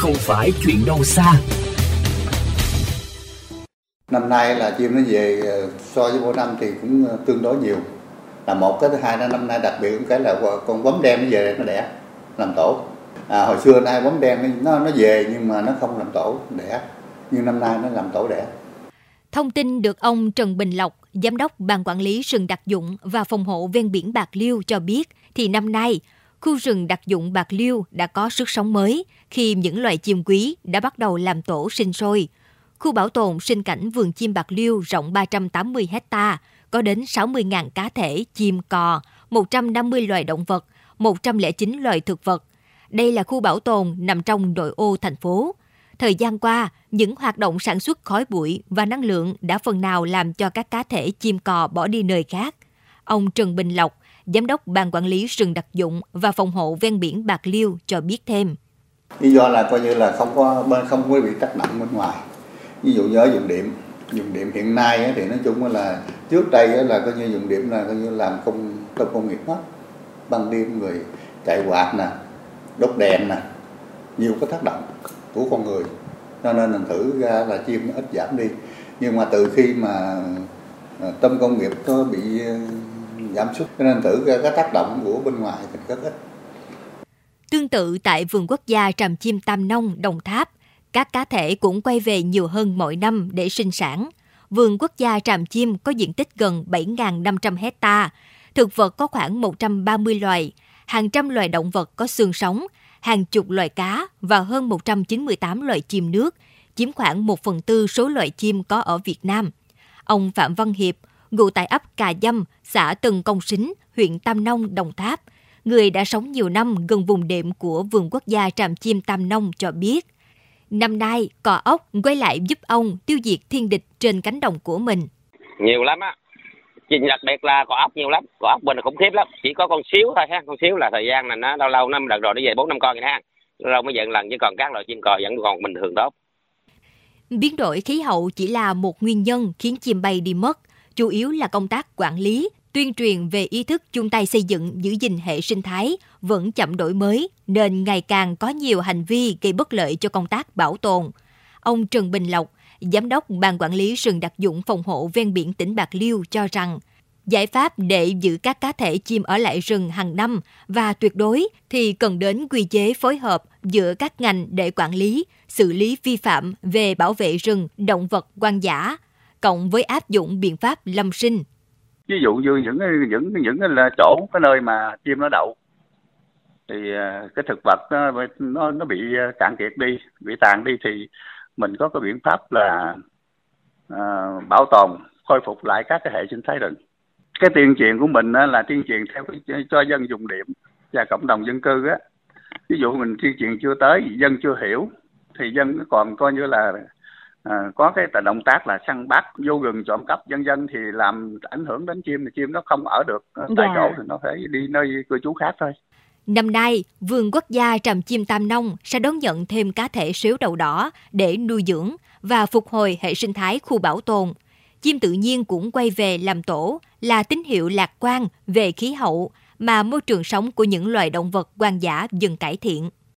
không phải chuyện đâu xa. Năm nay là chim nó về ờ, so với mỗi năm thì cũng ờ, tương đối nhiều. Là một cái thứ hai là năm nay đặc biệt cũng cái là con bấm đen nó về nó đẻ làm tổ. À, hồi xưa nay bấm đen nó nó về nhưng mà nó không làm tổ đẻ. Nhưng năm nay nó làm tổ đẻ. Thông tin được ông Trần Bình Lộc, Giám đốc Ban Quản lý rừng đặc dụng và phòng hộ ven biển Bạc Liêu cho biết, thì năm nay, khu rừng đặc dụng Bạc Liêu đã có sức sống mới khi những loài chim quý đã bắt đầu làm tổ sinh sôi. Khu bảo tồn sinh cảnh vườn chim Bạc Liêu rộng 380 hecta có đến 60.000 cá thể chim cò, 150 loài động vật, 109 loài thực vật. Đây là khu bảo tồn nằm trong nội ô thành phố. Thời gian qua, những hoạt động sản xuất khói bụi và năng lượng đã phần nào làm cho các cá thể chim cò bỏ đi nơi khác. Ông Trần Bình Lộc, Giám đốc Ban Quản lý rừng đặc dụng và phòng hộ ven biển Bạc Liêu cho biết thêm. Lý do là coi như là không có bên không có bị tác động bên ngoài. Ví dụ như ở dùng điểm, dùng điểm hiện nay thì nói chung là trước đây là coi như dùng điểm là coi như làm công trong công nghiệp hết. Ban đêm người chạy quạt nè, đốt đèn nè, nhiều cái tác động của con người cho nên thành thử ra là chim nó ít giảm đi nhưng mà từ khi mà à, tâm công nghiệp có bị giảm sút cho nên thử ra cái tác động của bên ngoài thì rất ít Tương tự tại vườn quốc gia Tràm Chim Tam Nông, Đồng Tháp, các cá thể cũng quay về nhiều hơn mọi năm để sinh sản. Vườn quốc gia Tràm Chim có diện tích gần 7.500 hecta, thực vật có khoảng 130 loài, hàng trăm loài động vật có xương sống, hàng chục loài cá và hơn 198 loài chim nước, chiếm khoảng 1 phần tư số loài chim có ở Việt Nam. Ông Phạm Văn Hiệp, ngụ tại ấp Cà Dâm, xã Tân Công Sính, huyện Tam Nông, Đồng Tháp, người đã sống nhiều năm gần vùng đệm của vườn quốc gia Tràm Chim Tam Nông cho biết. Năm nay, cò ốc quay lại giúp ông tiêu diệt thiên địch trên cánh đồng của mình. Nhiều lắm á, Chính đặc biệt là có ốc nhiều lắm, có ốc mình khủng khiếp lắm, chỉ có con xíu thôi ha, con xíu là thời gian này nó lâu lâu năm đợt rồi nó về bốn năm con vậy ha, lâu mới giận lần chứ còn các loại chim cò vẫn còn bình thường tốt. Biến đổi khí hậu chỉ là một nguyên nhân khiến chim bay đi mất, chủ yếu là công tác quản lý, tuyên truyền về ý thức chung tay xây dựng giữ gìn hệ sinh thái vẫn chậm đổi mới nên ngày càng có nhiều hành vi gây bất lợi cho công tác bảo tồn. Ông Trần Bình Lộc, Giám đốc Ban Quản lý rừng đặc dụng phòng hộ ven biển tỉnh Bạc Liêu cho rằng, giải pháp để giữ các cá thể chim ở lại rừng hàng năm và tuyệt đối thì cần đến quy chế phối hợp giữa các ngành để quản lý, xử lý vi phạm về bảo vệ rừng, động vật hoang dã, cộng với áp dụng biện pháp lâm sinh. Ví dụ như những những những là chỗ cái nơi mà chim nó đậu thì à, cái thực vật nó nó, nó bị à, cạn kiệt đi, bị tàn đi thì mình có cái biện pháp là à, bảo tồn khôi phục lại các cái hệ sinh thái rừng cái tuyên truyền của mình là tuyên truyền theo cái, cho dân dùng điểm và cộng đồng dân cư á ví dụ mình tuyên truyền chưa tới dân chưa hiểu thì dân còn coi như là à, có cái động tác là săn bắt vô rừng trộm cắp dân dân thì làm ảnh hưởng đến chim thì chim nó không ở được tại dạ. chỗ thì nó phải đi nơi cư trú khác thôi Năm nay, vườn quốc gia Tràm Chim Tam Nông sẽ đón nhận thêm cá thể sếu đầu đỏ để nuôi dưỡng và phục hồi hệ sinh thái khu bảo tồn. Chim tự nhiên cũng quay về làm tổ là tín hiệu lạc quan về khí hậu mà môi trường sống của những loài động vật hoang dã dần cải thiện.